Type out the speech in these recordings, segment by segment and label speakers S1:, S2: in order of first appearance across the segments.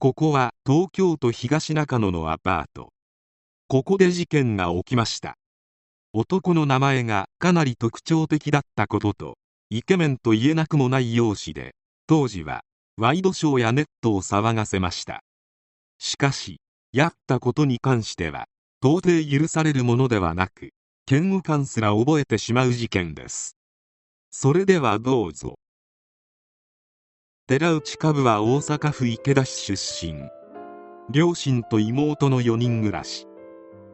S1: ここは東京都東中野のアパート。ここで事件が起きました。男の名前がかなり特徴的だったこととイケメンと言えなくもない容姿で当時はワイドショーやネットを騒がせました。しかしやったことに関しては到底許されるものではなく嫌悪感すら覚えてしまう事件です。それではどうぞ。寺内株は大阪府池田市出身。両親と妹の4人暮らし。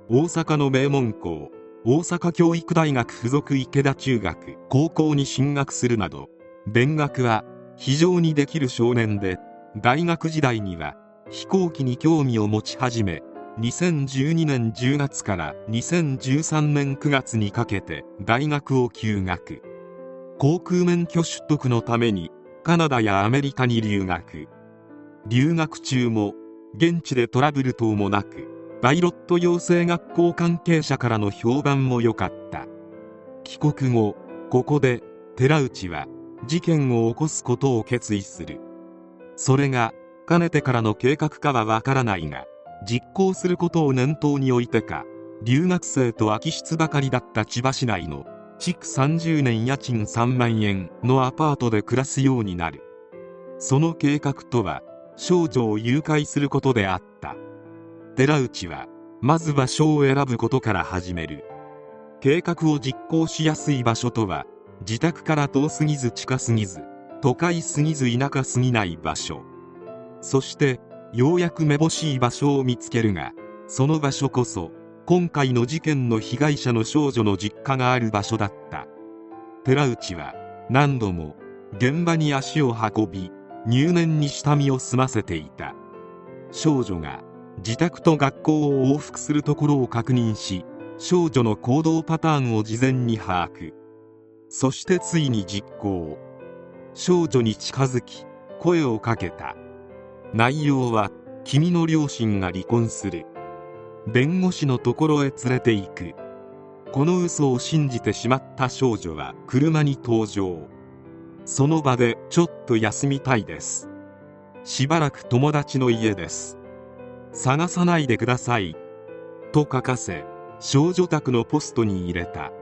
S1: 大阪の名門校大阪教育大学附属池田中学高校に進学するなど勉学は非常にできる少年で大学時代には飛行機に興味を持ち始め2012年10月から2013年9月にかけて大学を休学。航空免許取得のためにカナダやアメリカに留学。留学中も現地でトラブル等もなくパイロット養成学校関係者からの評判も良かった。帰国後ここで寺内は事件を起こすことを決意する。それがかねてからの計画かはわからないが実行することを念頭に置いてか留学生と空き室ばかりだった千葉市内の築30年家賃3万円のアパートで暮らすようになる。その計画とは少女を誘拐することであった。寺内はまず場所を選ぶことから始める。計画を実行しやすい場所とは自宅から遠すぎず近すぎず都会すぎず田舎すぎない場所。そしてようやくめぼしい場所を見つけるがその場所こそ今回の事件の被害者の少女の実家がある場所だった。寺内は何度も現場に足を運び入念に下見を済ませていた。少女が自宅と学校を往復するところを確認し少女の行動パターンを事前に把握。そしてついに実行。少女に近づき声をかけた。内容は君の両親が離婚する。弁護士のところへ連れて行く。この嘘を信じてしまった少女は車に登場。その場でちょっと休みたいです。しばらく友達の家です。探さないでください。と書かせ少女宅のポストに入れた。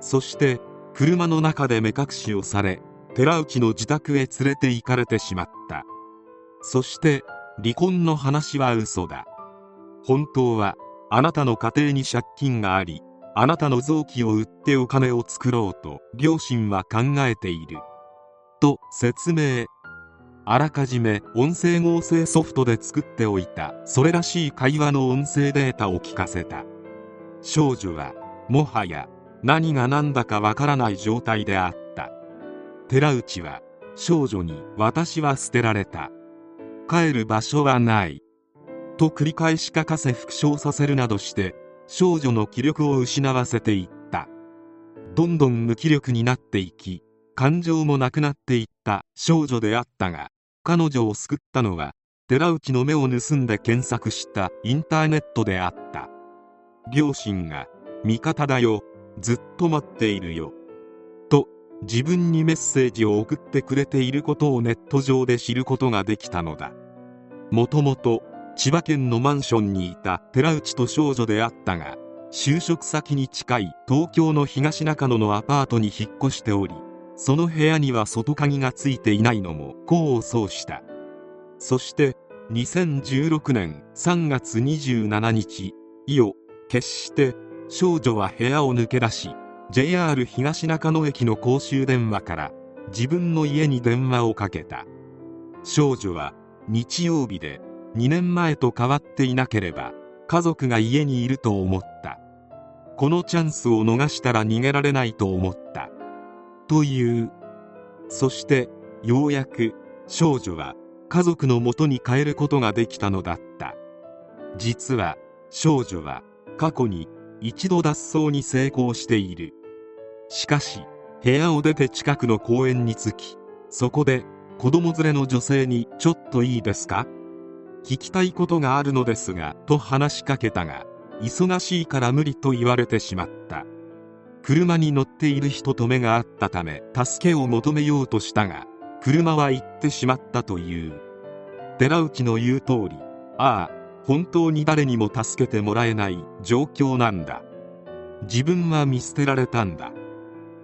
S1: そして車の中で目隠しをされ寺内の自宅へ連れて行かれてしまった。そして離婚の話は嘘だ。本当はあなたの家庭に借金がありあなたの臓器を売ってお金を作ろうと両親は考えている。と説明。あらかじめ音声合成ソフトで作っておいた。それらしい会話の音声データを聞かせた。少女はもはや何が何だかわからない状態であった。寺内は少女に私は捨てられた。帰る場所はない。と繰り返し書かせ復唱させるなどして少女の気力を失わせていった。どんどん無気力になっていき感情もなくなっていった少女であったが彼女を救ったのは寺内の目を盗んで検索したインターネットであった。両親が「味方だよずっと待っているよ」と自分にメッセージを送ってくれていることをネット上で知ることができたのだ。もともと千葉県のマンションにいた寺内と少女であったが就職先に近い東京の東中野のアパートに引っ越しておりその部屋には外鍵がついていないのも功を奏した。そして2016年3月27日意を決して少女は部屋を抜け出し JR 東中野駅の公衆電話から自分の家に電話をかけた。少女は日曜日で2年前と変わっていなければ家族が家にいると思った。このチャンスを逃したら逃げられないと思った。という。そしてようやく少女は家族のもとに帰ることができたのだった。実は少女は過去に一度脱走に成功している。しかし部屋を出て近くの公園に着きそこで子供連れの女性に「ちょっといいですか?」聞きたいことがあるのですがと話しかけたが忙しいから無理と言われてしまった。車に乗っている人と目が合ったため助けを求めようとしたが車は行ってしまったという。寺内の言う通りああ本当に誰にも助けてもらえない状況なんだ。自分は見捨てられたんだ。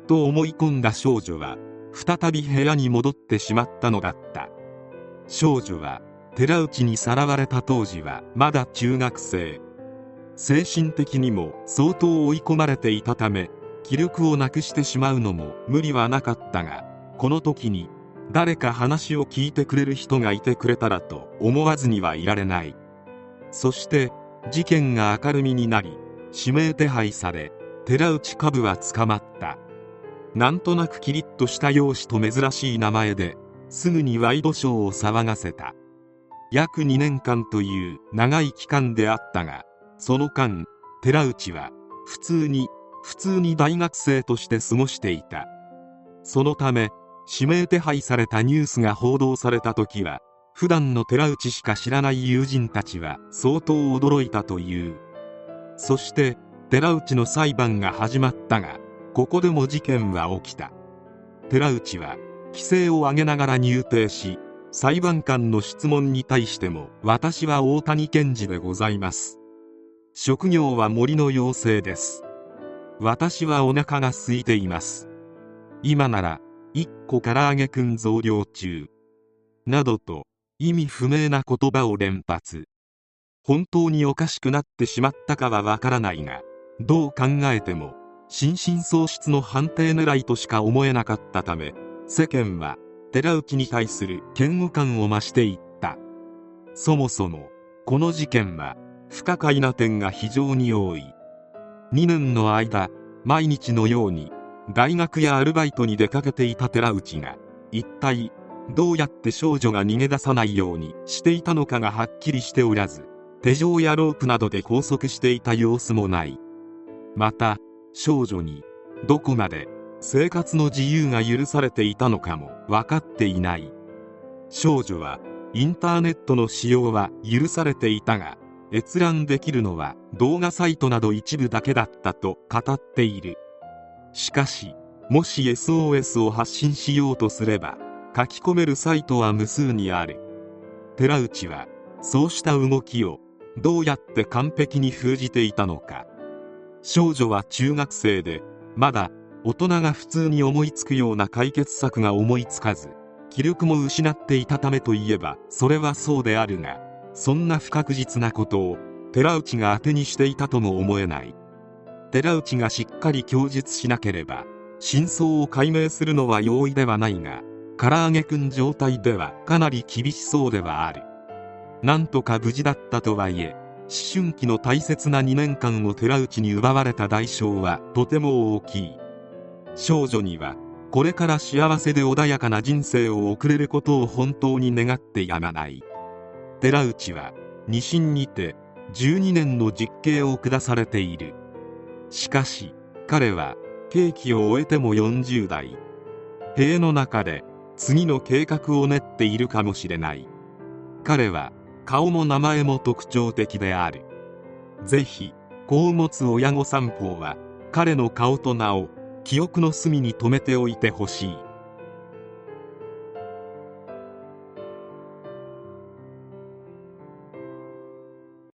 S1: と思い込んだ少女は再び部屋に戻ってしまったのだった。少女は寺内にさらわれた当時はまだ中学生。精神的にも相当追い込まれていたため気力をなくしてしまうのも無理はなかったがこの時に誰か話を聞いてくれる人がいてくれたらと思わずにはいられない。そして事件が明るみになり指名手配され寺内部は捕まった。なんとなくキリッとした容姿と珍しい名前ですぐにワイドショーを騒がせた。約2年間という長い期間であったがその間寺内は普通に普通に大学生として過ごしていた。そのため指名手配されたニュースが報道された時は普段の寺内しか知らない友人たちは相当驚いたという。そして寺内の裁判が始まったがここでも事件は起きた。寺内は規制を上げながら入廷し裁判官の質問に対しても私は大谷健二でございます。職業は森の妖精です。私はお腹が空いています。今なら一個唐揚げくん増量中。などと意味不明な言葉を連発。本当におかしくなってしまったかはわからないがどう考えても心神喪失の判定狙いとしか思えなかったため世間は寺内に対する嫌悪感を増していった。そもそもこの事件は不可解な点が非常に多い。2年の間毎日のように大学やアルバイトに出かけていた寺内が一体どうやって少女が逃げ出さないようにしていたのかがはっきりしておらず手錠やロープなどで拘束していた様子もない。また少女にどこまで生活の自由が許されていたのかも。分かっていない。少女はインターネットの使用は許されていたが閲覧できるのは動画サイトなど一部だけだったと語っている。しかしもし SOS を発信しようとすれば書き込めるサイトは無数にある。寺内はそうした動きをどうやって完璧に封じていたのか。少女は中学生でまだ大人が普通に思いつくような解決策が思いつかず気力も失っていたためといえばそれはそうであるがそんな不確実なことを寺内が当てにしていたとも思えない。寺内がしっかり供述しなければ真相を解明するのは容易ではないが唐揚げくん状態ではかなり厳しそうではある。なんとか無事だったとはいえ思春期の大切な2年間を寺内に奪われた代償はとても大きい。少女にはこれから幸せで穏やかな人生を送れることを本当に願ってやまない。寺内は二審にて12年の実刑を下されている。しかし彼は刑期を終えても40代。塀の中で次の計画を練っているかもしれない。彼は顔も名前も特徴的である。ぜひ子を持つ親御散歩は彼の顔と名を記憶の隅に留めておいてほしい。